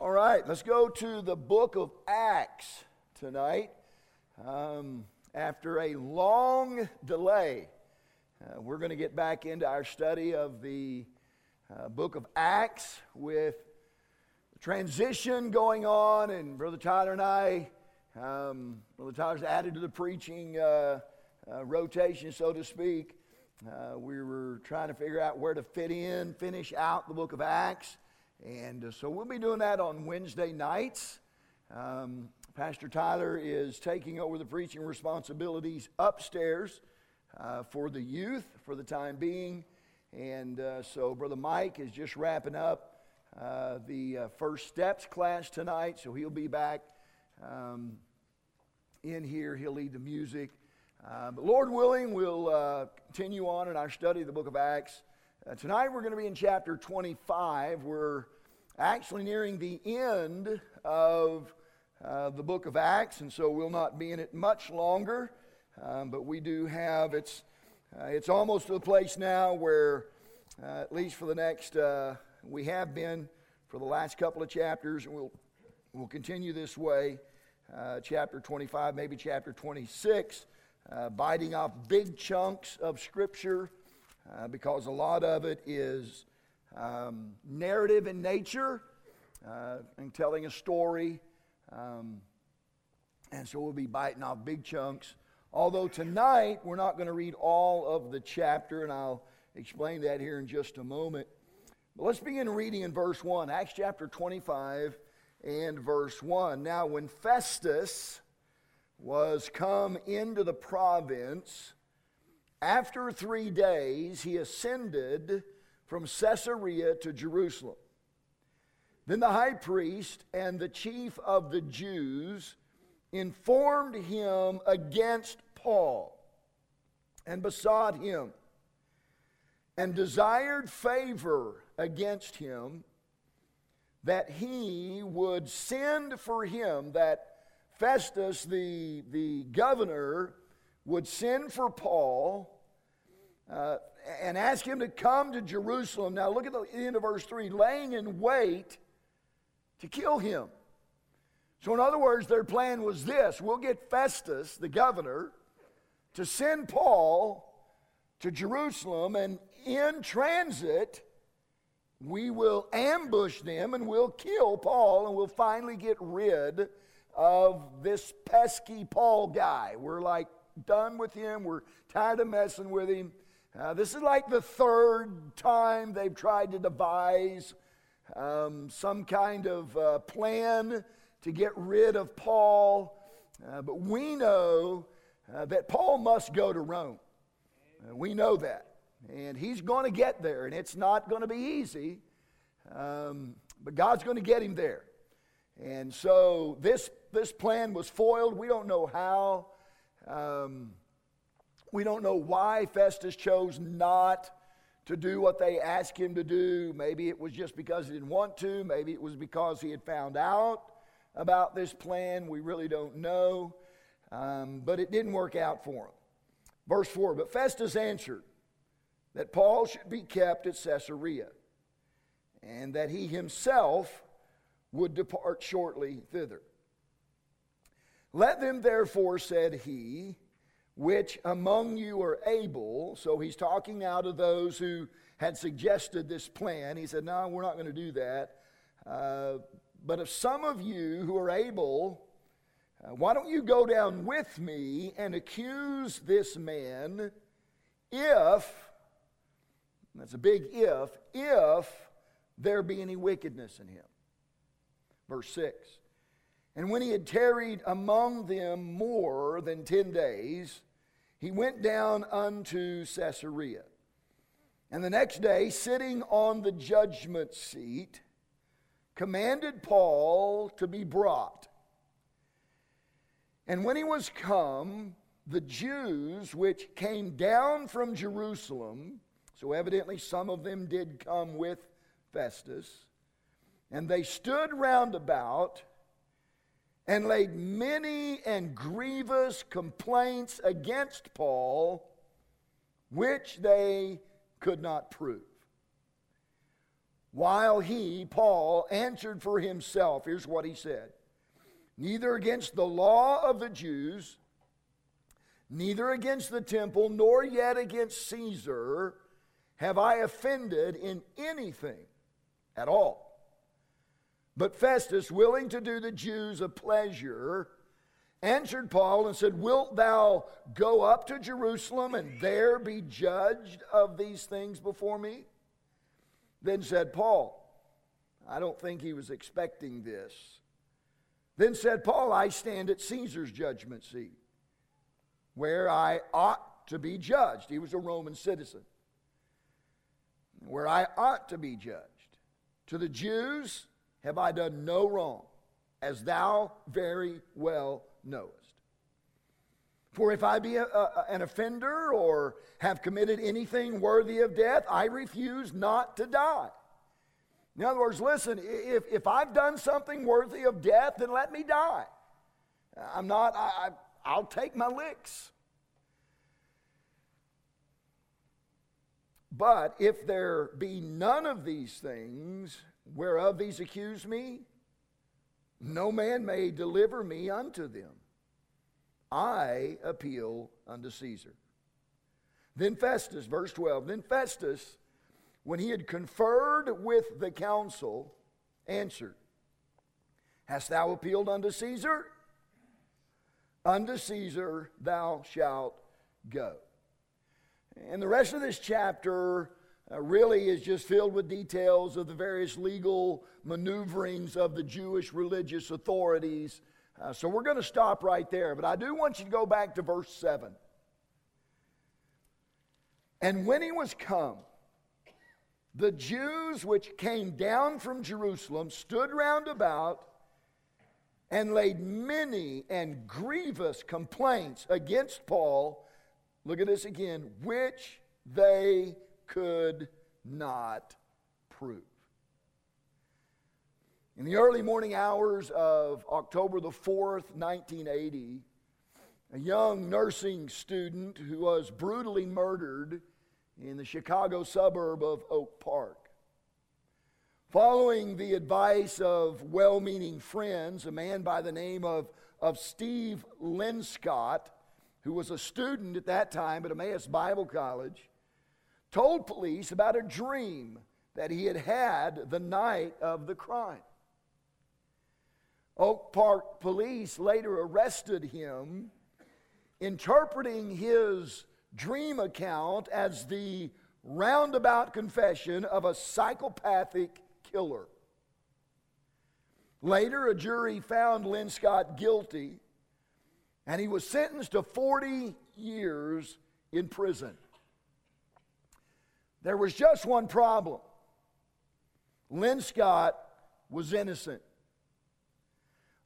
All right, let's go to the book of Acts tonight. Um, after a long delay, uh, we're going to get back into our study of the uh, book of Acts with the transition going on, and Brother Tyler and I, um, Brother Tyler's added to the preaching uh, uh rotation, so to speak. Uh, we were trying to figure out where to fit in, finish out the book of Acts. And uh, so we'll be doing that on Wednesday nights. Um, Pastor Tyler is taking over the preaching responsibilities upstairs uh, for the youth for the time being. And uh, so Brother Mike is just wrapping up uh, the uh, First Steps class tonight. So he'll be back um, in here. He'll lead the music. Uh, but Lord willing, we'll continue on in our study of the book of Acts. Uh, tonight we're going to be in chapter 25. We're actually nearing the end of uh, the book of Acts, and so we'll not be in it much longer. Um, but we do have it's uh, it's almost to the place now where, uh, at least for the next, uh, we have been for the last couple of chapters, and we'll we'll continue this way. Uh, chapter 25, maybe chapter 26, biting off big chunks of Scripture uh, because a lot of it is um, narrative in nature uh, and telling a story. Um, and so we'll be biting off big chunks. Although tonight we're not going to read all of the chapter, and I'll explain that here in just a moment. But let's begin reading in verse 1, Acts chapter 25 and verse 1. Now, when Festus was come into the province, after three days, he ascended from Caesarea to Jerusalem. Then the high priest and the chief of the Jews informed him against Paul and besought him and desired favor against him that he would send for him, that Festus, the, the governor, would send for Paul uh, and ask him to come to Jerusalem. Now, look at the end of verse 3 laying in wait to kill him. So, in other words, their plan was this we'll get Festus, the governor, to send Paul to Jerusalem, and in transit, we will ambush them and we'll kill Paul, and we'll finally get rid of this pesky Paul guy. We're like done with him. We're tired of messing with him. Uh, this is like the third time they've tried to devise um, some kind of uh, plan to get rid of Paul. Uh, but we know uh, that Paul must go to Rome. Uh, we know that. And he's going to get there, and it's not going to be easy. Um, but God's going to get him there. And so this, this plan was foiled. We don't know how. Um, we don't know why Festus chose not to do what they asked him to do. Maybe it was just because he didn't want to. Maybe it was because he had found out about this plan. We really don't know. Um, but it didn't work out for him. Verse 4 But Festus answered that Paul should be kept at Caesarea and that he himself would depart shortly thither. Let them therefore, said he, which among you are able. So he's talking now to those who had suggested this plan. He said, No, we're not going to do that. Uh, but if some of you who are able, uh, why don't you go down with me and accuse this man if, that's a big if, if there be any wickedness in him? Verse 6. And when he had tarried among them more than ten days, he went down unto Caesarea. And the next day, sitting on the judgment seat, commanded Paul to be brought. And when he was come, the Jews which came down from Jerusalem, so evidently some of them did come with Festus, and they stood round about and laid many and grievous complaints against Paul, which they could not prove. while he, Paul, answered for himself. Here's what he said Neither against the law of the Jews, neither against the temple, nor yet against Caesar have I offended in anything at all. But Festus, willing to do the Jews a pleasure, answered Paul and said, Wilt thou go up to Jerusalem and there be judged of these things before me? Then said Paul, I don't think he was expecting this. Then said Paul, I stand at Caesar's judgment seat, where I ought to be judged. He was a Roman citizen. Where I ought to be judged. To the Jews have I done no wrong, as thou very well knowest. For if I be a, a, an offender or have committed anything worthy of death, I refuse not to die. In other words, listen, if, if I've done something worthy of death, then let me die. I'm not, I, I, I'll take my licks. But if there be none of these things whereof these accuse me, no man may deliver me unto them. I appeal unto Caesar. Then Festus, verse 12, then Festus, when he had conferred with the council, answered, Hast thou appealed unto Caesar? Unto Caesar thou shalt go. And the rest of this chapter uh, really is just filled with details of the various legal maneuverings of the Jewish religious authorities. Uh, so we're going to stop right there. But I do want you to go back to verse 7. And when he was come, the Jews which came down from Jerusalem stood round about and laid many and grievous complaints against Paul. Look at this again, which they could not prove. In the early morning hours of October the 4th, 1980, a young nursing student who was brutally murdered in the Chicago suburb of Oak Park. Following the advice of well meaning friends, a man by the name of, of Steve Linscott, who was a student at that time at Emmaus Bible College, told police about a dream that he had had the night of the crime. Oak Park police later arrested him, interpreting his dream account as the roundabout confession of a psychopathic killer. Later, a jury found Linscott guilty, and he was sentenced to 40 years in prison. There was just one problem Linscott was innocent.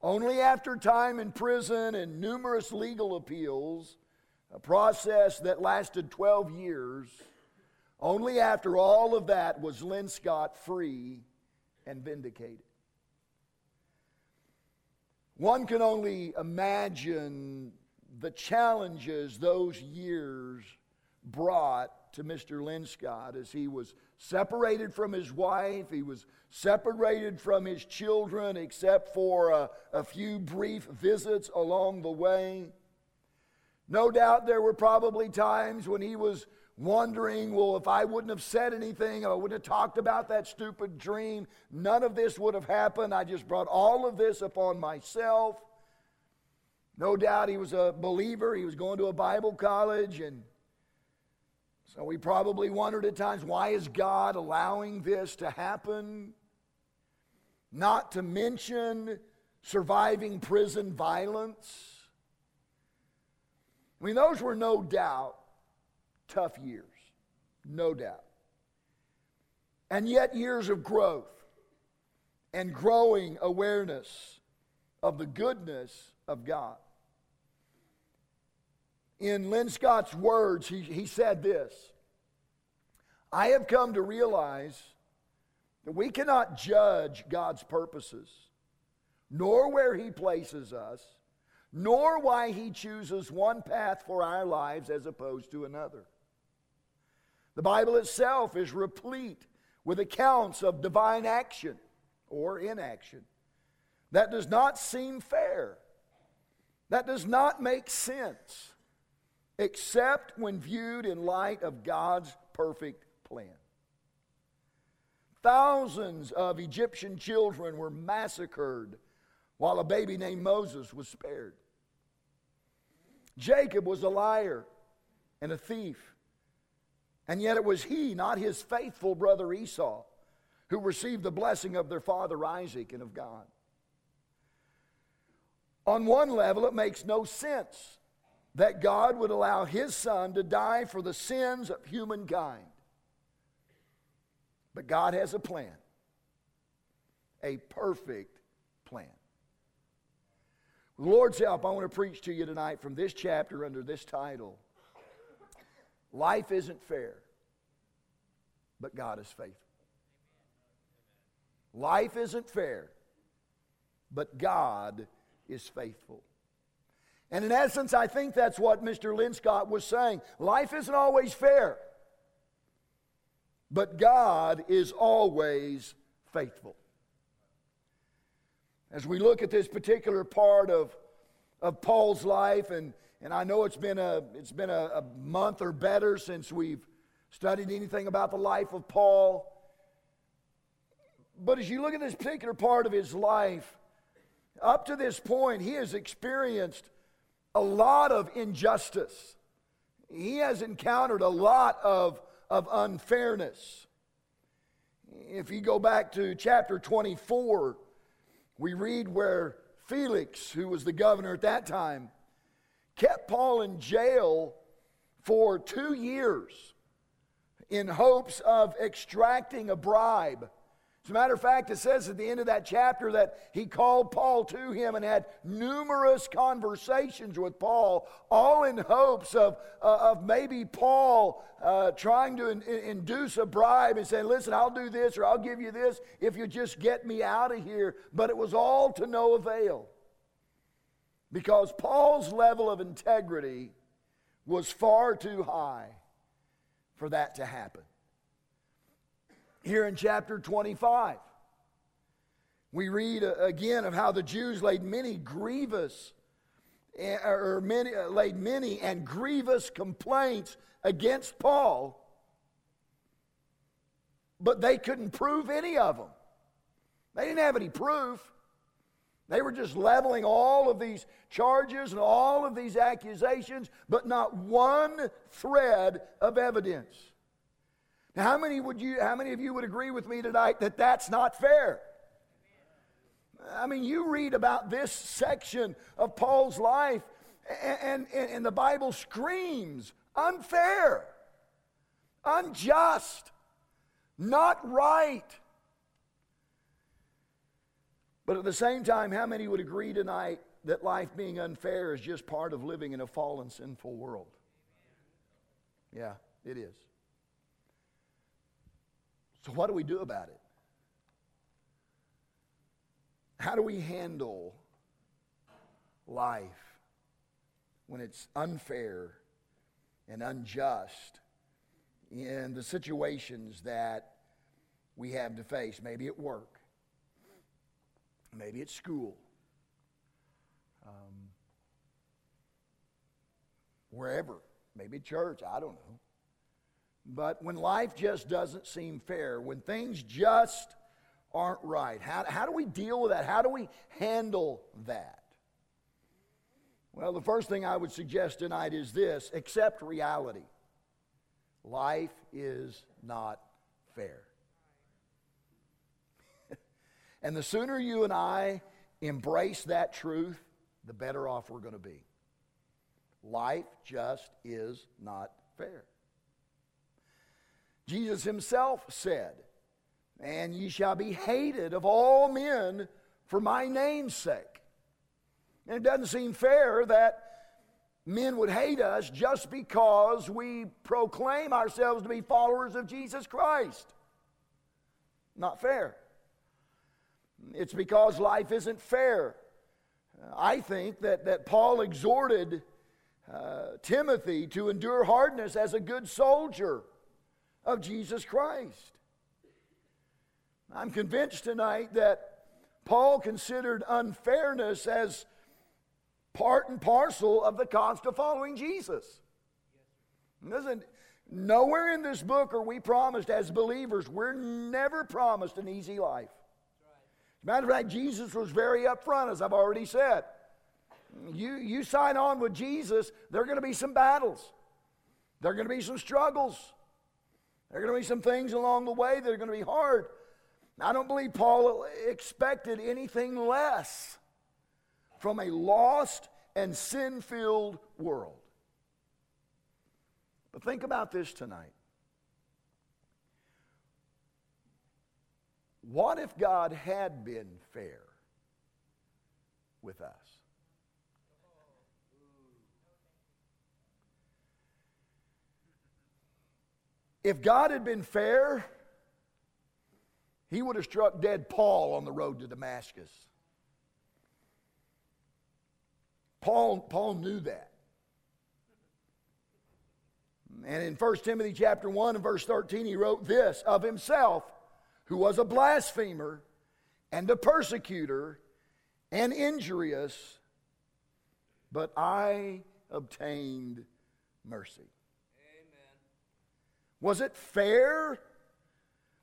Only after time in prison and numerous legal appeals, a process that lasted 12 years, only after all of that was Linscott free and vindicated. One can only imagine the challenges those years brought to Mr. Linscott as he was separated from his wife, he was separated from his children, except for a, a few brief visits along the way. No doubt there were probably times when he was wondering, well, if I wouldn't have said anything, I wouldn't have talked about that stupid dream, none of this would have happened. I just brought all of this upon myself. No doubt he was a believer. He was going to a Bible college. And so we probably wondered at times, why is God allowing this to happen? Not to mention surviving prison violence. I mean, those were no doubt tough years, no doubt. And yet, years of growth and growing awareness of the goodness of God. In Linscott's words, he, he said this I have come to realize that we cannot judge God's purposes, nor where He places us, nor why He chooses one path for our lives as opposed to another. The Bible itself is replete with accounts of divine action or inaction. That does not seem fair. That does not make sense, except when viewed in light of God's perfect plan. Thousands of Egyptian children were massacred while a baby named Moses was spared. Jacob was a liar and a thief. And yet it was he, not his faithful brother Esau, who received the blessing of their father Isaac and of God. On one level, it makes no sense that God would allow his son to die for the sins of humankind. But God has a plan, a perfect plan. With the Lord's help, I want to preach to you tonight from this chapter under this title Life isn't fair, but God is faithful. Life isn't fair, but God is faithful. And in essence, I think that's what Mr. Linscott was saying. Life isn't always fair, but God is always faithful. As we look at this particular part of, of Paul's life, and, and I know it's been, a, it's been a, a month or better since we've studied anything about the life of Paul. But as you look at this particular part of his life, up to this point, he has experienced a lot of injustice. He has encountered a lot of, of unfairness. If you go back to chapter 24, we read where Felix, who was the governor at that time, kept Paul in jail for two years in hopes of extracting a bribe as a matter of fact, it says at the end of that chapter that he called Paul to him and had numerous conversations with Paul, all in hopes of, uh, of maybe Paul uh, trying to in, in, induce a bribe and saying, Listen, I'll do this or I'll give you this if you just get me out of here. But it was all to no avail because Paul's level of integrity was far too high for that to happen here in chapter 25. We read uh, again of how the Jews laid many grievous eh, or many, uh, laid many and grievous complaints against Paul, but they couldn't prove any of them. They didn't have any proof. They were just leveling all of these charges and all of these accusations, but not one thread of evidence. Now, how many, would you, how many of you would agree with me tonight that that's not fair? I mean, you read about this section of Paul's life, and, and, and the Bible screams unfair, unjust, not right. But at the same time, how many would agree tonight that life being unfair is just part of living in a fallen, sinful world? Yeah, it is. So, what do we do about it? How do we handle life when it's unfair and unjust in the situations that we have to face? Maybe at work, maybe at school, um, wherever, maybe church, I don't know. But when life just doesn't seem fair, when things just aren't right, how, how do we deal with that? How do we handle that? Well, the first thing I would suggest tonight is this accept reality. Life is not fair. and the sooner you and I embrace that truth, the better off we're going to be. Life just is not fair. Jesus himself said, And ye shall be hated of all men for my name's sake. And it doesn't seem fair that men would hate us just because we proclaim ourselves to be followers of Jesus Christ. Not fair. It's because life isn't fair. I think that, that Paul exhorted uh, Timothy to endure hardness as a good soldier of Jesus Christ. I'm convinced tonight that Paul considered unfairness as part and parcel of the cost of following Jesus. Listen, nowhere in this book are we promised as believers, we're never promised an easy life. As a matter of fact, Jesus was very upfront, as I've already said. You, you sign on with Jesus, there are going to be some battles, there are going to be some struggles, there are going to be some things along the way that are going to be hard. I don't believe Paul expected anything less from a lost and sin filled world. But think about this tonight. What if God had been fair with us? If God had been fair, he would have struck dead Paul on the road to Damascus. Paul, Paul knew that. And in 1 Timothy chapter 1 and verse 13, he wrote this of himself, who was a blasphemer and a persecutor and injurious, but I obtained mercy. Was it fair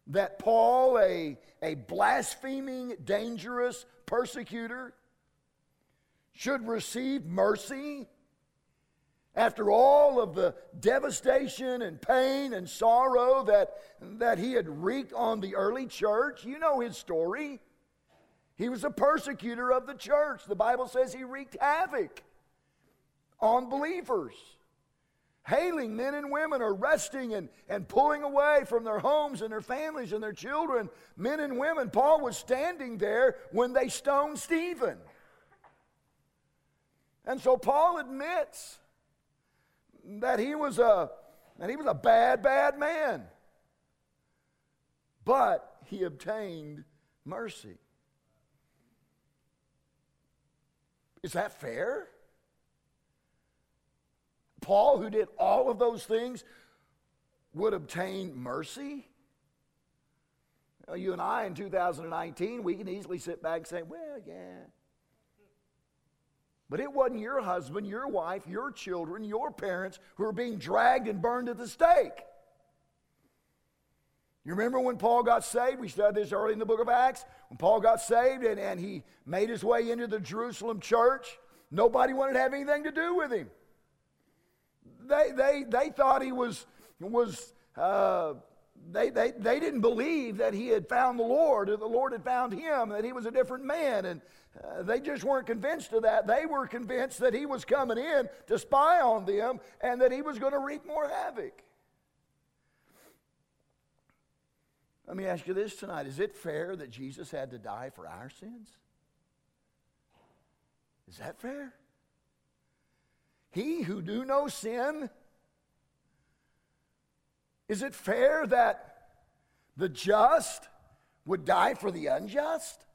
that Paul, a, a blaspheming, dangerous persecutor, should receive mercy after all of the devastation and pain and sorrow that, that he had wreaked on the early church. You know his story. He was a persecutor of the church. The Bible says he wreaked havoc on believers hailing men and women, arresting and, and pulling away from their homes and their families and their children, men and women. Paul was standing there when they stoned Stephen. And so Paul admits that he was a that he was a bad, bad man. But he obtained mercy. Is that fair? Paul, who did all of those things, would obtain mercy? You and I in 2019, we can easily sit back and say, well, yeah. But it wasn't your husband, your wife, your children, your parents who were being dragged and burned at the stake. You remember when Paul got saved? We studied this early in the book of Acts. When Paul got saved and, and he made his way into the Jerusalem church, nobody wanted to have anything to do with him they, they, they thought he was, was uh, they, they, they didn't believe that he had found the Lord or the Lord had found him, that he was a different man. And uh, they just weren't convinced of that. They were convinced that he was coming in to spy on them and that he was going to wreak more havoc. Let me ask you this tonight Is it fair that Jesus had to die for our sins? Is that fair? He who do no sin? Is it fair that the just would die for the unjust?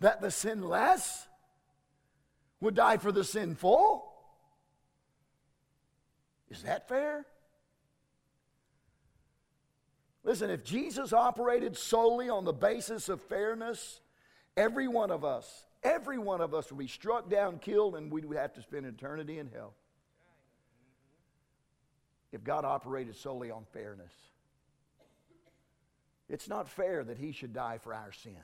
That the sinless would die for the sinful? Is that fair? Listen, if Jesus operated solely on the basis of fairness, every one of us every one of us would be struck down, killed, and we would have to spend eternity in hell. If God operated solely on fairness, it's not fair that He should die for our sin.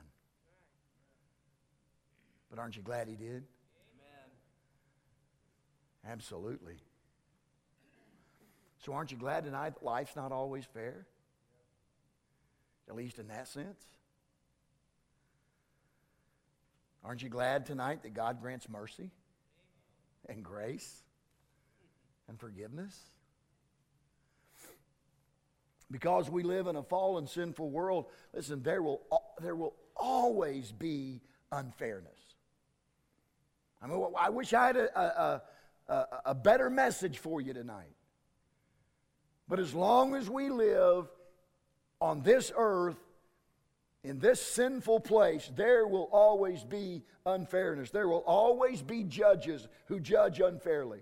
But aren't you glad He did? Amen. Absolutely. So aren't you glad tonight that life's not always fair? At least in that sense. Aren't you glad tonight that God grants mercy and grace and forgiveness? Because we live in a fallen, sinful world, listen, there will, there will always be unfairness. I mean, I wish I had a, a, a, a better message for you tonight. But as long as we live on this earth, in this sinful place, there will always be unfairness. There will always be judges who judge unfairly.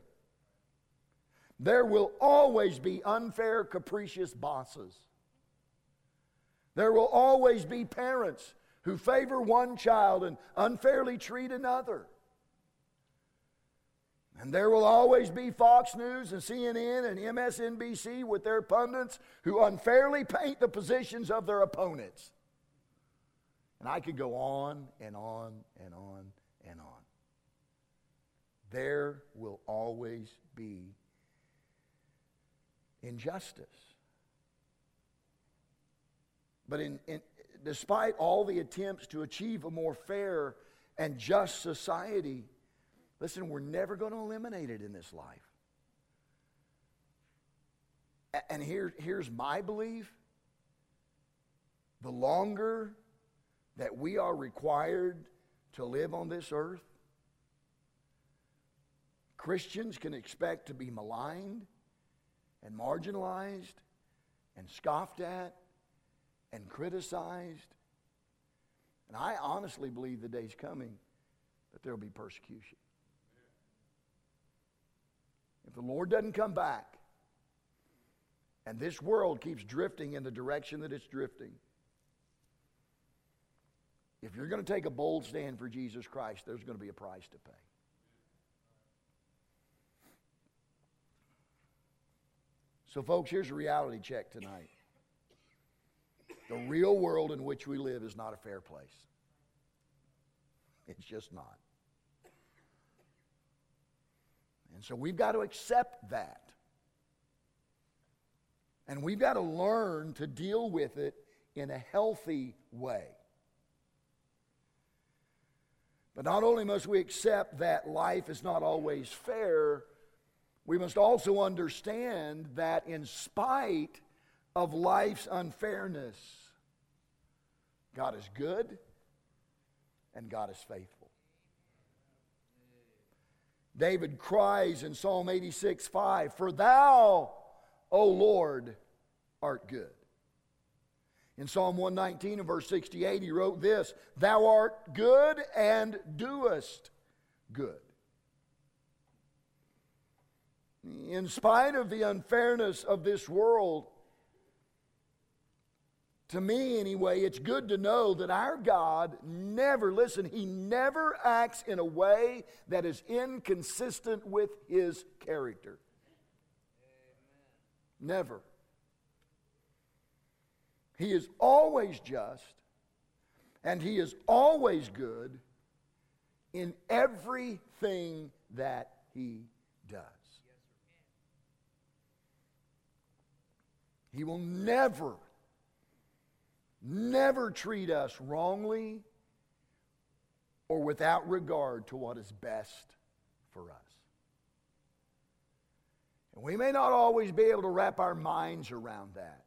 There will always be unfair, capricious bosses. There will always be parents who favor one child and unfairly treat another. And there will always be Fox News and CNN and MSNBC with their pundits who unfairly paint the positions of their opponents. And I could go on and on and on and on. There will always be injustice. But in, in, despite all the attempts to achieve a more fair and just society, listen, we're never going to eliminate it in this life. And here, here's my belief the longer that we are required to live on this earth, Christians can expect to be maligned and marginalized and scoffed at and criticized. And I honestly believe the day's coming that there will be persecution. If the Lord doesn't come back and this world keeps drifting in the direction that it's drifting, if you're going to take a bold stand for Jesus Christ, there's going to be a price to pay. So, folks, here's a reality check tonight. The real world in which we live is not a fair place. It's just not. And so we've got to accept that. And we've got to learn to deal with it in a healthy way. But not only must we accept that life is not always fair, we must also understand that in spite of life's unfairness, God is good and God is faithful. David cries in Psalm 86 5, For thou, O Lord, art good. In Psalm 119 and verse 68, he wrote this Thou art good and doest good. In spite of the unfairness of this world, to me anyway, it's good to know that our God never, listen, He never acts in a way that is inconsistent with His character. Amen. Never. He is always just and He is always good in everything that He does. He will never never treat us wrongly or without regard to what is best for us. And we may not always be able to wrap our minds around that.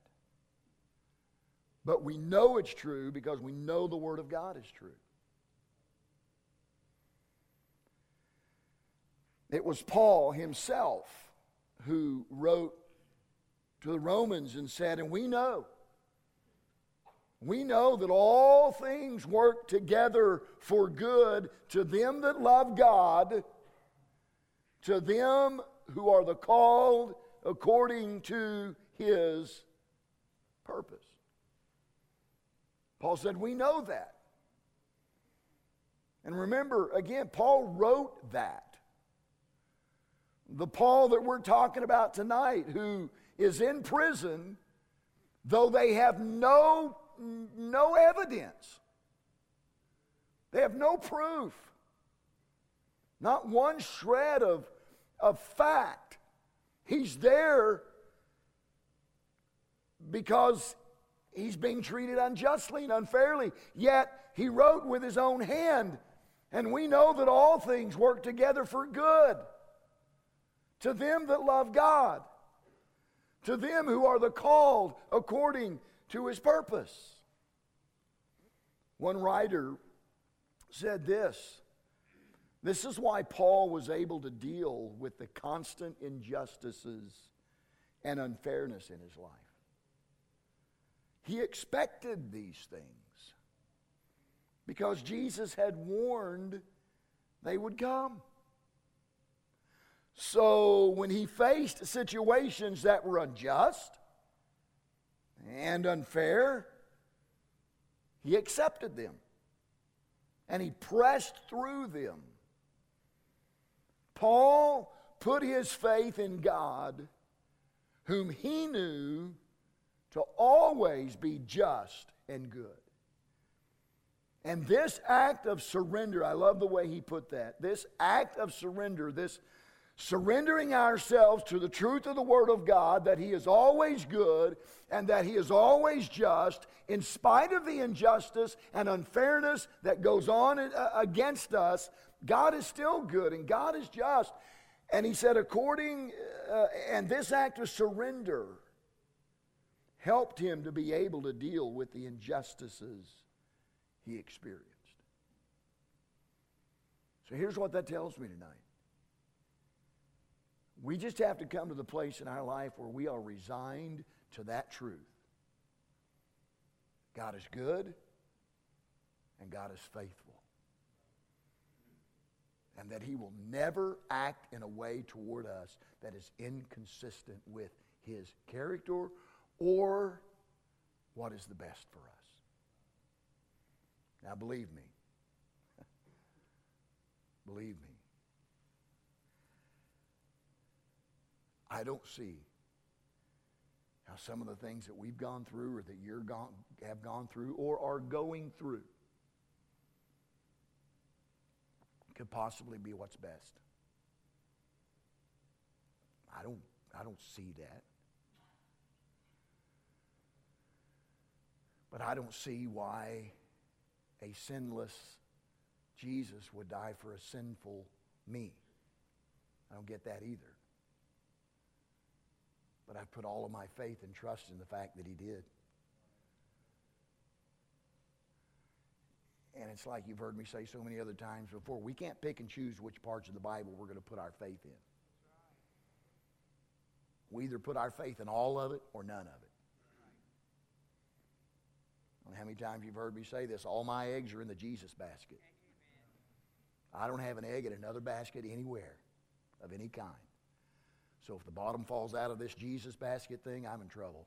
But we know it's true because we know the Word of God is true. It was Paul himself who wrote to the Romans and said, And we know we know that all things work together for good to them that love God, to them who are the called according to his purpose. Paul said, We know that. And remember, again, Paul wrote that. The Paul that we're talking about tonight, who is in prison, though they have no no evidence. They have no proof. Not one shred of, of fact. He's there because he's being treated unjustly and unfairly. Yet he wrote with his own hand, and we know that all things work together for good to them that love God, to them who are the called according to his purpose. One writer said this this is why Paul was able to deal with the constant injustices and unfairness in his life. He expected these things because Jesus had warned they would come. So when he faced situations that were unjust and unfair, He accepted them. And he pressed through them. Paul put his faith in God, whom he knew to always be just and good. And this act of surrender, I love the way he put that. This act of surrender, this surrendering ourselves to the truth of the Word of God, that He is always good and that He is always just, in spite of the injustice and unfairness that goes on uh, against us, God is still good and God is just. And He said, according, uh, and this act of surrender helped him to be able to deal with the injustices he experienced. So here's what that tells me tonight. We just have to come to the place in our life where we are resigned to that truth. God is good and God is faithful. And that He will never act in a way toward us that is inconsistent with His character or what is the best for us. Now, believe me. believe me. I don't see how some of the things that we've gone through or that you have gone through or are going through could possibly be what's best. I don't, I don't see that. But I don't see why a sinless Jesus would die for a sinful me. I don't get that either. But I put all of my faith and trust in the fact that he did. And it's like you've heard me say so many other times before we can't pick and choose which parts of the Bible we're going to put our faith in. We either put our faith in all of it or none of it. How many times you've heard me say this? All my eggs are in the Jesus basket. I don't have an egg in another basket anywhere of any kind. So if the bottom falls out of this Jesus basket thing, I'm in trouble.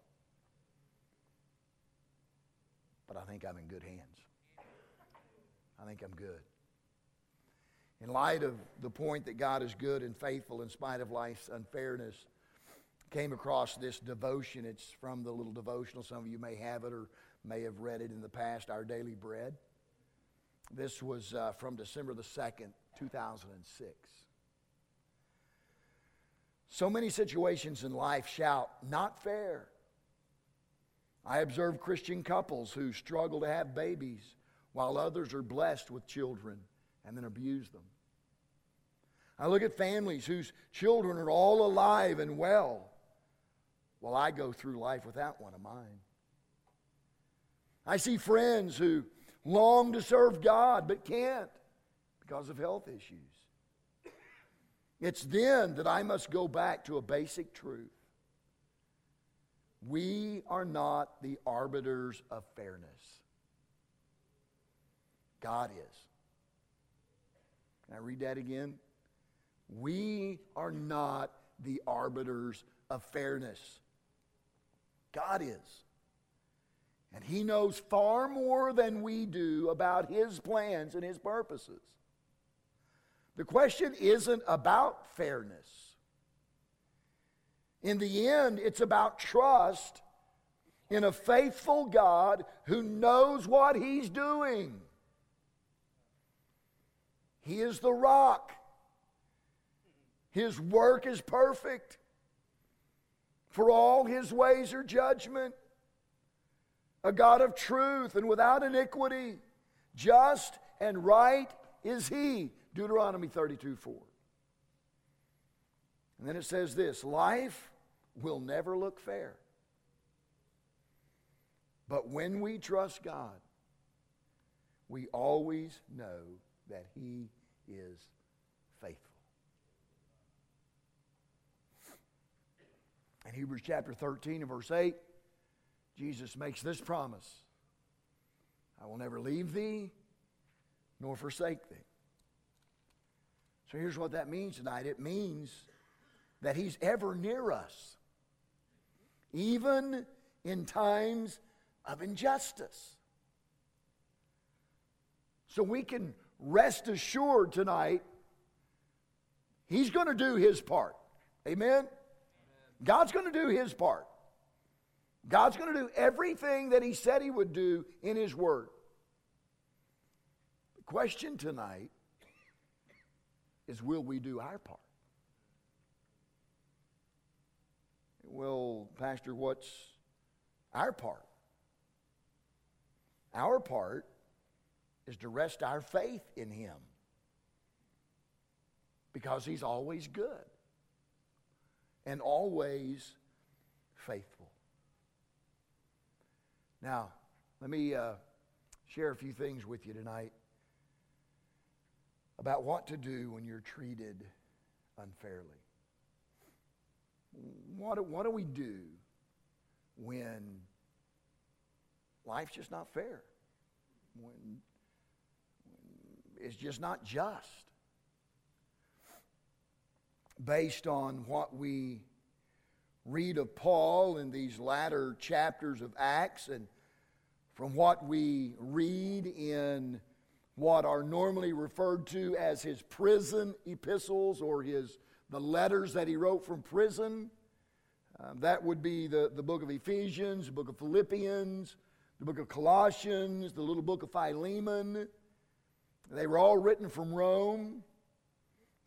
But I think I'm in good hands. I think I'm good. In light of the point that God is good and faithful in spite of life's unfairness, came across this devotion. It's from the little devotional. Some of you may have it or may have read it in the past, Our Daily Bread. This was uh, from December the 2nd, 2006. So many situations in life shout, not fair. I observe Christian couples who struggle to have babies while others are blessed with children and then abuse them. I look at families whose children are all alive and well while I go through life without one of mine. I see friends who long to serve God but can't because of health issues. It's then that I must go back to a basic truth. We are not the arbiters of fairness. God is. Can I read that again? We are not the arbiters of fairness. God is. And He knows far more than we do about His plans and His purposes. The question isn't about fairness. In the end, it's about trust in a faithful God who knows what He's doing. He is the rock. His work is perfect. For all his ways are judgment. A God of truth and without iniquity. Just and right is he. Deuteronomy 32 4. And then it says this life will never look fair. But when we trust God, we always know that He is faithful. In Hebrews chapter 13 and verse 8, Jesus makes this promise I will never leave thee nor forsake thee. So here's what that means tonight it means that He's ever near us, even in times of injustice. So we can rest assured tonight, He's going to do His part. Amen? God's going to do His part. God's going to do everything that He said He would do in His Word. The question tonight is will we do our part? Well, Pastor, what's our part? Our part is to rest our faith in Him because He's always good and always faithful. Now, let me uh, share a few things with you tonight about what to do when you're treated unfairly. What, what do we do when life's just not fair? When, when it's just not just? Based on what we read of Paul in these latter chapters of Acts and from what we read in what are normally referred to as his prison epistles or his the letters that he wrote from prison. Um, that would be the, the book of Ephesians, the book of Philippians, the book of Colossians, the little book of Philemon. They were all written from Rome.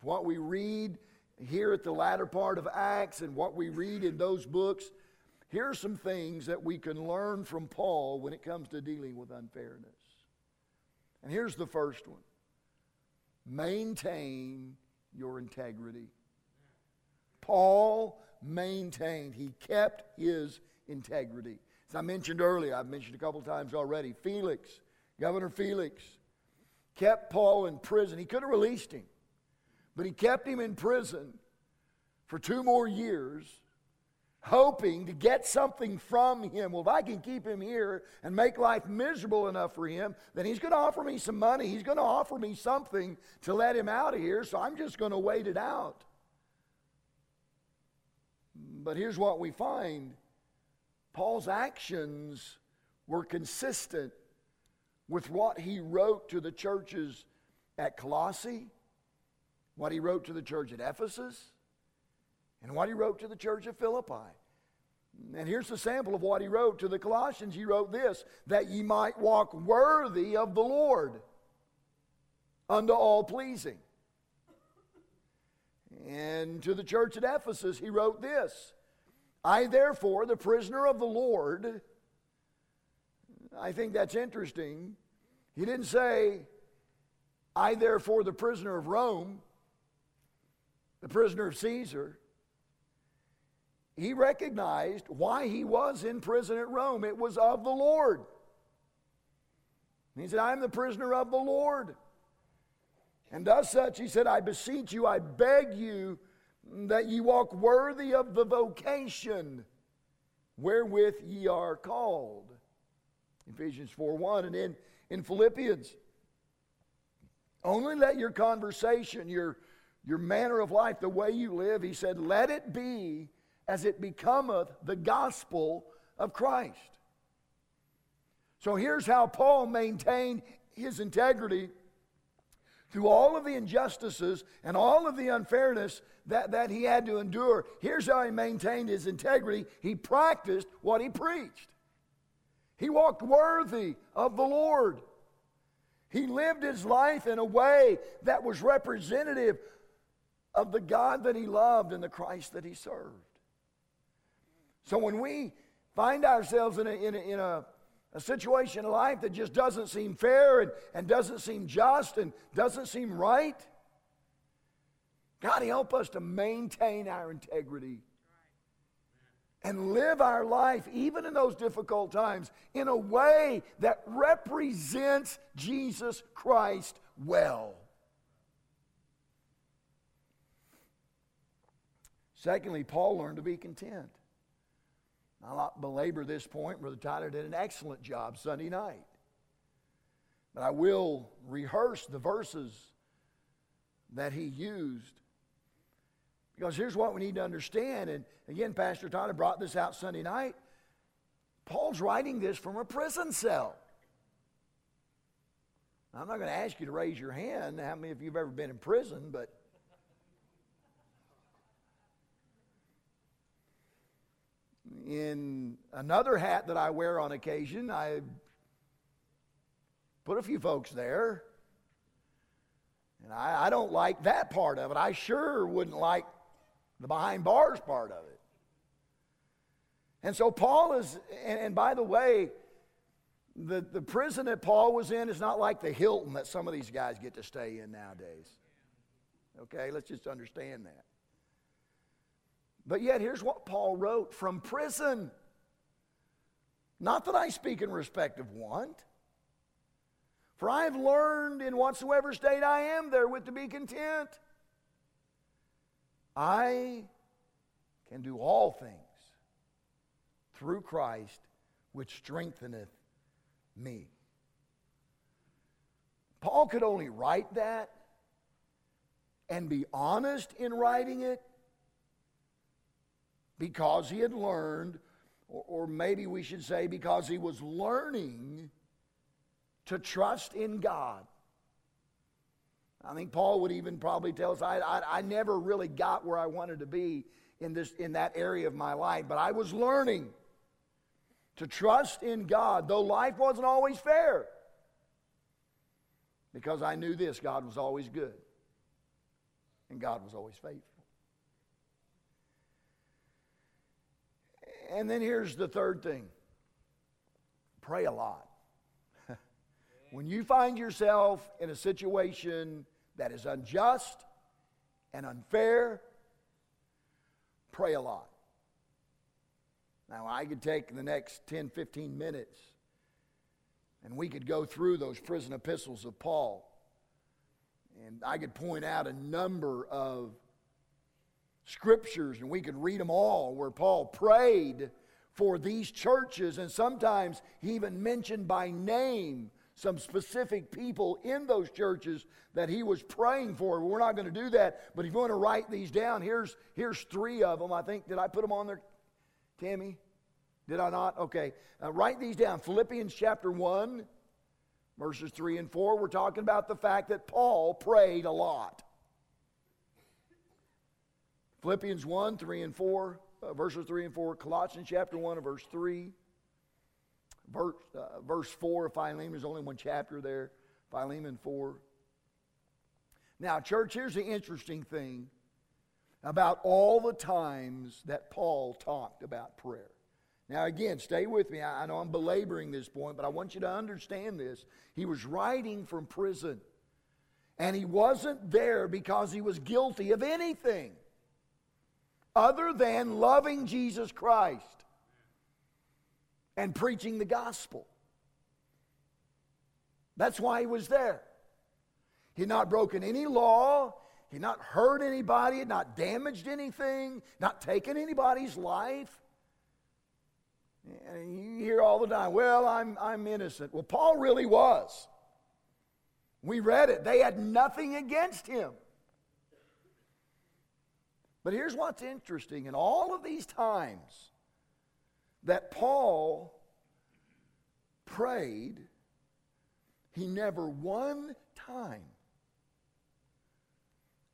What we read here at the latter part of Acts and what we read in those books, here are some things that we can learn from Paul when it comes to dealing with unfairness. And here's the first one maintain your integrity. Paul maintained, he kept his integrity. As I mentioned earlier, I've mentioned a couple times already, Felix, Governor Felix, kept Paul in prison. He could have released him, but he kept him in prison for two more years hoping to get something from him. Well, if I can keep him here and make life miserable enough for him, then he's going to offer me some money. He's going to offer me something to let him out of here, so I'm just going to wait it out. But here's what we find Paul's actions were consistent with what he wrote to the churches at Colossae, what he wrote to the church at Ephesus, and what he wrote to the church of Philippi. And here's the sample of what he wrote to the Colossians. He wrote this that ye might walk worthy of the Lord unto all pleasing. And to the church at Ephesus, he wrote this I, therefore, the prisoner of the Lord, I think that's interesting. He didn't say, I, therefore, the prisoner of Rome, the prisoner of Caesar he recognized why he was in prison at Rome. It was of the Lord. He said, I'm the prisoner of the Lord. And thus such, he said, I beseech you, I beg you that ye walk worthy of the vocation wherewith ye are called. Ephesians 4 1. And in, in Philippians, only let your conversation, your, your manner of life, the way you live, he said, let it be as it becometh the gospel of Christ. So here's how Paul maintained his integrity through all of the injustices and all of the unfairness that, that he had to endure. Here's how he maintained his integrity he practiced what he preached, he walked worthy of the Lord. He lived his life in a way that was representative of the God that he loved and the Christ that he served. So when we find ourselves in a, in a, in a, a situation in life that just doesn't seem fair and, and doesn't seem just and doesn't seem right, God help us to maintain our integrity and live our life, even in those difficult times, in a way that represents Jesus Christ well. Secondly, Paul learned to be content. I'll not belabor this point. Brother Tyler did an excellent job Sunday night. But I will rehearse the verses that he used. Because here's what we need to understand. And again, Pastor Tyler brought this out Sunday night. Paul's writing this from a prison cell. I'm not going to ask you to raise your hand how many of you have ever been in prison, but in another hat that I wear on occasion, I put a few folks there. And I, I, don't like that part of it. I sure wouldn't like the behind bars part of it. And so Paul is, and, and by the way, the, the prison that Paul was in is not like the Hilton that some of these guys get to stay in nowadays. Okay, let's just understand that. But yet, here's what Paul wrote from prison. Not that I speak in respect of want, for I have learned in whatsoever state I am therewith to be content. I can do all things through Christ, which strengtheneth me. Paul could only write that and be honest in writing it because he had learned, or, or, maybe we should say because he was learning to trust in God. I think Paul would even probably tell us I, I, I never really got where I wanted to be in, this, in that area of my life, but I was learning to trust in God, though life wasn't always fair. Because I knew this God was always good, and God was always faithful. And then here's the third thing pray a lot. when you find yourself in a situation that is unjust and unfair, pray a lot. Now, I could take the next 10, 15 minutes and we could go through those prison epistles of Paul. And I could point out a number of scriptures and we could read them all where Paul prayed for these churches. And sometimes he even mentioned by name some specific people in those churches that he was praying for. We're not going to do that, but if you want to write these down, here's, here's three of them. I think, did I put them on there, Tammy? Did I not? Okay. Uh, write these down. Philippians chapter 1, verses 3 and 4. We're talking about the fact that Paul prayed a lot. Philippians 1, 3 and 4, uh, verses 3 and 4. Colossians chapter 1 verse 3. Verse, uh, verse 4 of Philemon, there's only one chapter there. Philemon 4. Now, church, here's the interesting thing about all the times that Paul talked about prayer. Now, again, stay with me. I, know I'm belaboring this point, but I want you to understand this. He was writing from prison, and he wasn't there because he was guilty of anything other than loving Jesus Christ and preaching the gospel. That's why he was there. He had not broken any law. He had not hurt anybody, had not damaged anything, not taken anybody's life. And you hear all the time, well, I'm, I'm innocent. Well, Paul really was. We read it. They had nothing against him. But here's what's interesting in all of these times that Paul prayed, he never one time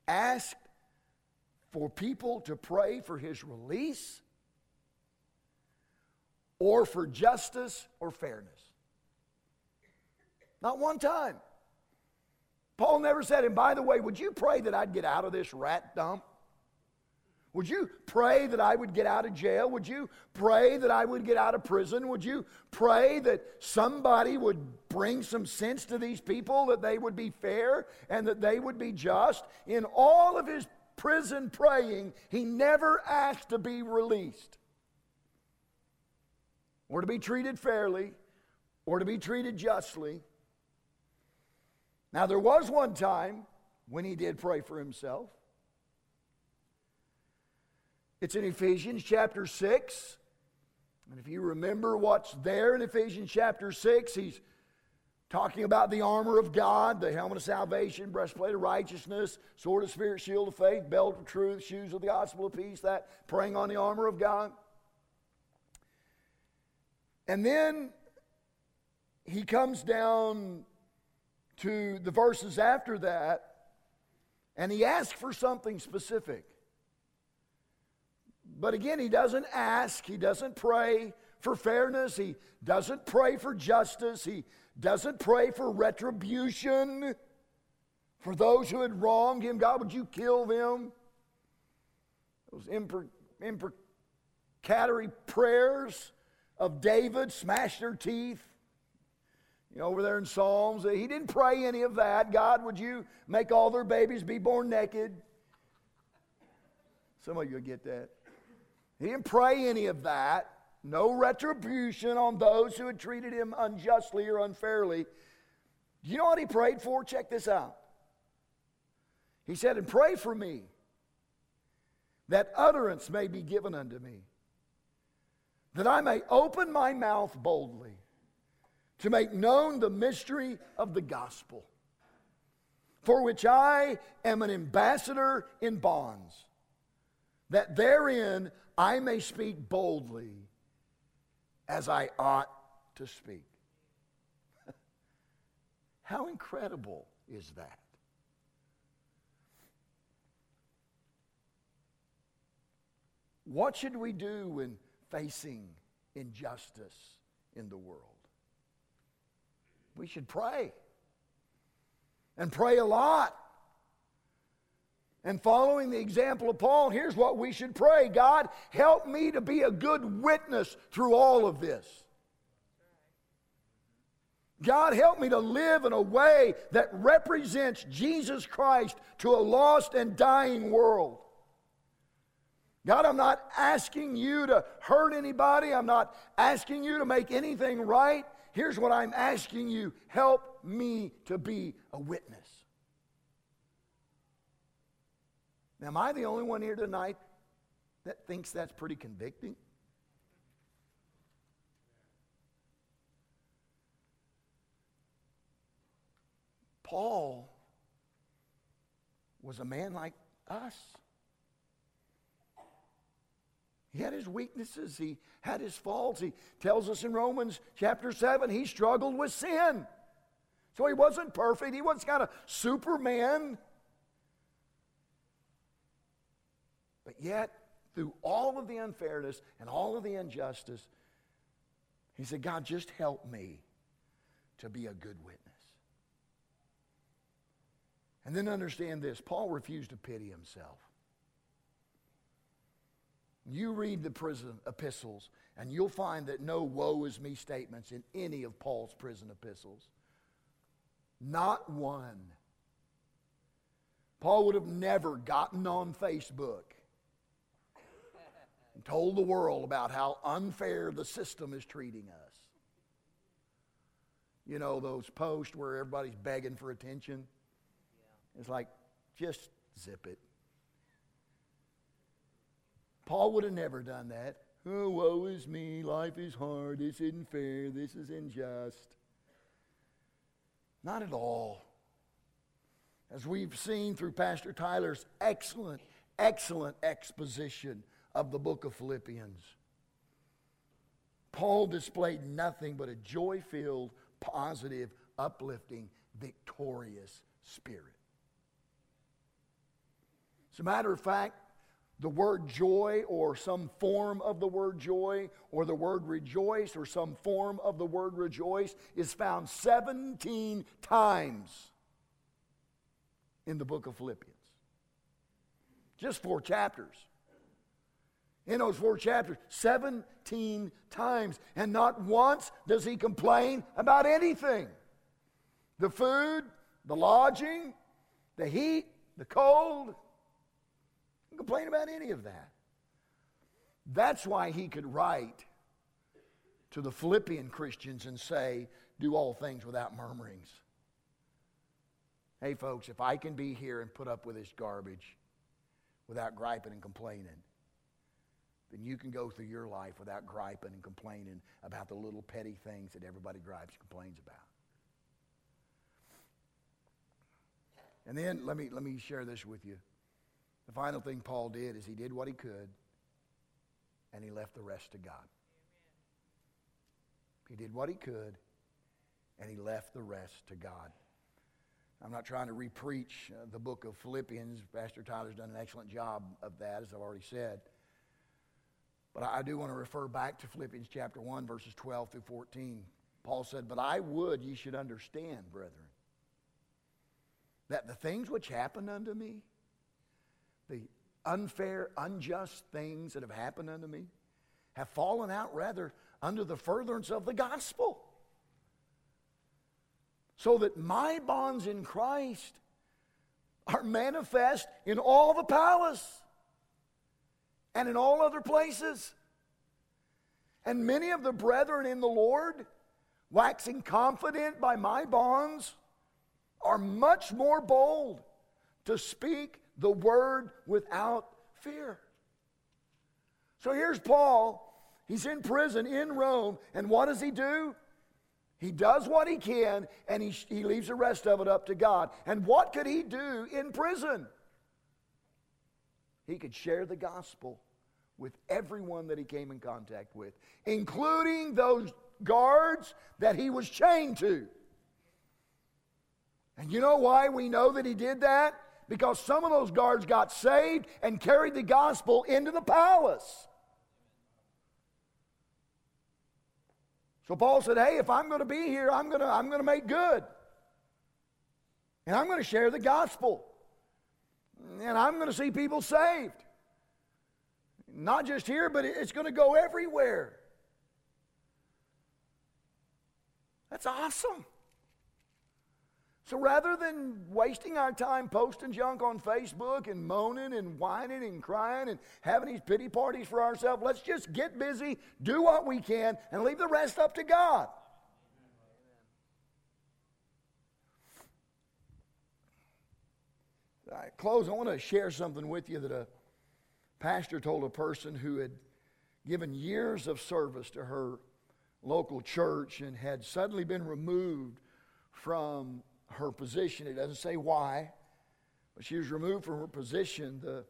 asked for people to pray for his release or for justice or fairness. Not one time. Paul never said, and by the way, would you pray that I'd get out of this rat dump? Would you pray that I would get out of jail? Would you pray that I would get out of prison? Would you pray that somebody would bring some sense to these people, that they would be fair and that they would be just? In all of his prison praying, he never asked to be released or to be treated fairly or to be treated justly. Now, there was one time when he did pray for himself. It's in Ephesians chapter 6. And if you remember what's there in Ephesians chapter 6, he's talking about the armor of God, the helmet of salvation, breastplate of righteousness, sword of spirit, shield of faith, belt of truth, shoes of the gospel of peace, that praying on the armor of God. And then he comes down to the verses after that, and he asks for something specific. But again, he doesn't ask, he doesn't pray for fairness, he doesn't pray for justice, he doesn't pray for retribution for those who had wronged him. God, would you kill them? Those imprecatory prayers of David smashed their teeth. You know, over there in Psalms, he didn't pray any of that. God, would you make all their babies be born naked? Some of you get that. He didn't pray any of that. No retribution on those who had treated him unjustly or unfairly. Do you know what he prayed for? Check this out. He said, And pray for me that utterance may be given unto me, that I may open my mouth boldly to make known the mystery of the gospel, for which I am an ambassador in bonds, that therein I may speak boldly as I ought to speak. How incredible is that? What should we do when facing injustice in the world? We should pray. And pray a lot. And following the example of Paul, here's what we should pray God, help me to be a good witness through all of this. God, help me to live in a way that represents Jesus Christ to a lost and dying world. God, I'm not asking you to hurt anybody. I'm not asking you to make anything right. Here's what I'm asking you help me to be a witness. Now, am I the only one here tonight that thinks that's pretty convicting? Paul was a man like us. He had his weaknesses, he had his faults. He tells us in Romans chapter 7 he struggled with sin. So he wasn't perfect, he wasn't kind of Superman. Yet, through all of the unfairness and all of the injustice, he said, God, just help me to be a good witness. And then understand this Paul refused to pity himself. You read the prison epistles, and you'll find that no woe is me statements in any of Paul's prison epistles. Not one. Paul would have never gotten on Facebook and told the world about how unfair the system is treating us. You know, those posts where everybody's begging for attention? It's like, just zip it. Paul would have never done that. Oh, woe is me. Life is hard. This isn't fair. This is unjust. Not at all. As we've seen through Pastor Tyler's excellent, excellent exposition of the book of Philippians, Paul displayed nothing but a joy filled, positive, uplifting, victorious spirit. As a matter of fact, the word joy or some form of the word joy or the word rejoice or some form of the word rejoice is found 17 times in the book of Philippians. Just four chapters. In those four chapters, 17 times. And not once does he complain about anything the food, the lodging, the heat, the cold complain about any of that. That's why he could write to the Philippian Christians and say, Do all things without murmurings. Hey, folks, if I can be here and put up with this garbage without griping and complaining, then you can go through your life without griping and complaining about the little petty things that everybody gripes and complains about. And then let me, let me share this with you. The final thing Paul did is he did what he could and he left the rest to God. He did what he could and he left the rest to God. I'm not trying to repreach uh, the book of Philippians. Pastor Tyler's done an excellent job of that, as I've already said. But I do want to refer back to Philippians chapter 1, verses 12 through 14. Paul said, But I would ye should understand, brethren, that the things which happened unto me, the unfair, unjust things that have happened unto me, have fallen out rather under the furtherance of the gospel. So that my bonds in Christ are manifest in all the palace and in all other places. And many of the brethren in the Lord, waxing confident by my bonds, are much more bold to speak the word without fear. So here's Paul. He's in prison in Rome, and what does he do? He does what he can, and he, he leaves the rest of it up to God. And what could he do in prison? He could share the gospel with everyone that he came in contact with, including those guards that he was chained to. And you know why we know that he did that? Because some of those guards got saved and carried the gospel into the palace. So Paul said, Hey, if I'm going to be here, I'm going to, I'm going to make good. And I'm going to share the gospel. And I'm going to see people saved. Not just here, but it's going to go everywhere. That's awesome. So rather than wasting our time posting junk on Facebook and moaning and whining and crying and having these pity parties for ourselves, let's just get busy, do what we can, and leave the rest up to God. I close, I want to share something with you that a pastor told a person who had given years of service to her local church and had suddenly been removed from her position. It doesn't say why, but she was removed from her position. The,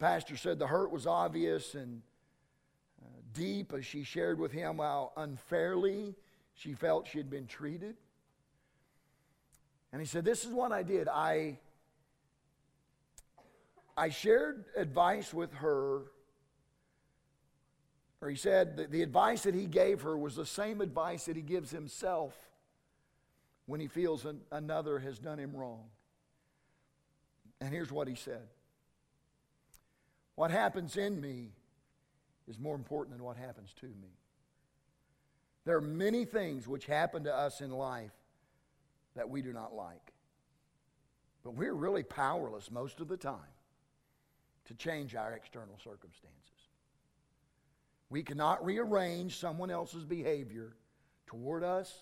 pastor said the hurt was obvious and uh, deep as she shared with him how unfairly she felt she had been treated. And he said, This is what I did. I, I shared advice with her, or he said that the advice that he gave her was the same advice that he gives himself when he feels an, another has done him wrong. And here's what he said What happens in me is more important than what happens to me. There are many things which happen to us in life that we do not like. But we're really powerless most of the time to change our external circumstances. We cannot rearrange someone else's behavior toward us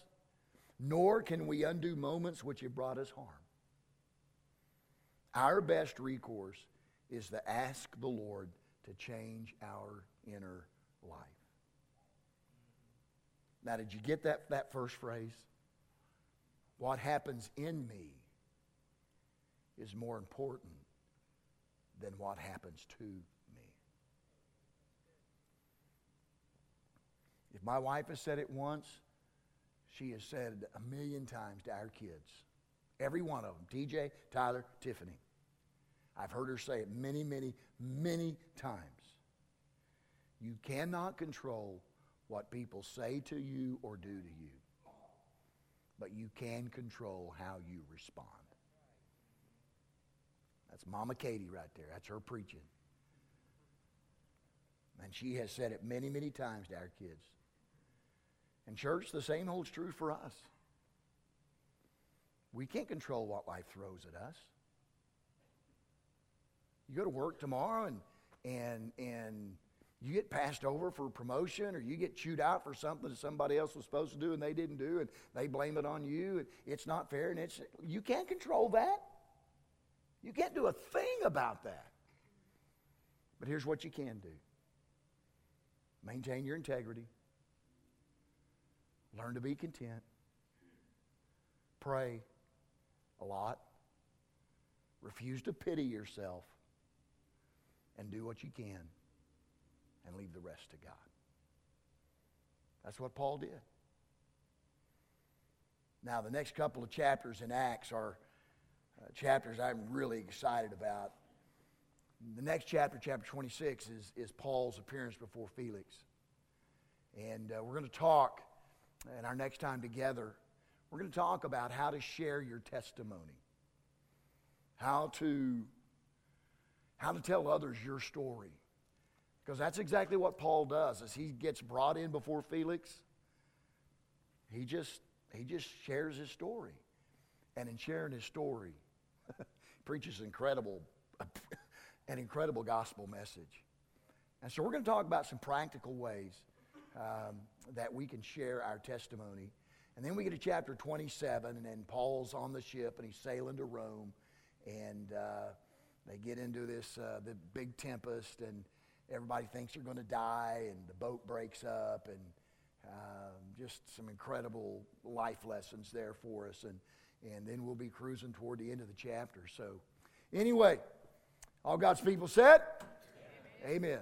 nor can we undo moments which have brought us harm. Our best recourse is to ask the Lord to change our inner life. Now, did you get that, that first phrase? What happens in me is more important than what happens to me. If my wife has said it once, she has said it a million times to our kids. Every one of them TJ, Tyler, Tiffany. I've heard her say it many, many, many times. You cannot control what people say to you or do to you, but you can control how you respond. That's Mama Katie right there. That's her preaching. And she has said it many, many times to our kids. And, church, the same holds true for us. We can't control what life throws at us. You go to work tomorrow and, and, and you get passed over for promotion or you get chewed out for something that somebody else was supposed to do and they didn't do and they blame it on you and it's not fair and it's you can't control that you can't do a thing about that but here's what you can do maintain your integrity Learn to be content. Pray a lot. Refuse to pity yourself. And do what you can and leave the rest to God. That's what Paul did. Now, the next couple of chapters in Acts are uh, chapters I'm really excited about. The next chapter, chapter 26, is, is Paul's appearance before Felix. And uh, we're going to talk, in our next time together, we're going to talk about how to share your testimony, how to, how to tell others your story. Because that's exactly what Paul does. As he gets brought in before Felix, he just, he just shares his story. And in sharing his story, preaches incredible, an incredible gospel message. And so we're going to talk about some practical ways um, that we can share our testimony. And then we get to chapter 27, and then Paul's on the ship and he's sailing to Rome. And uh, they get into this uh, the big tempest, and everybody thinks they're going to die, and the boat breaks up, and um, just some incredible life lessons there for us. And, and then we'll be cruising toward the end of the chapter. So, anyway, all God's people said, Amen. Amen.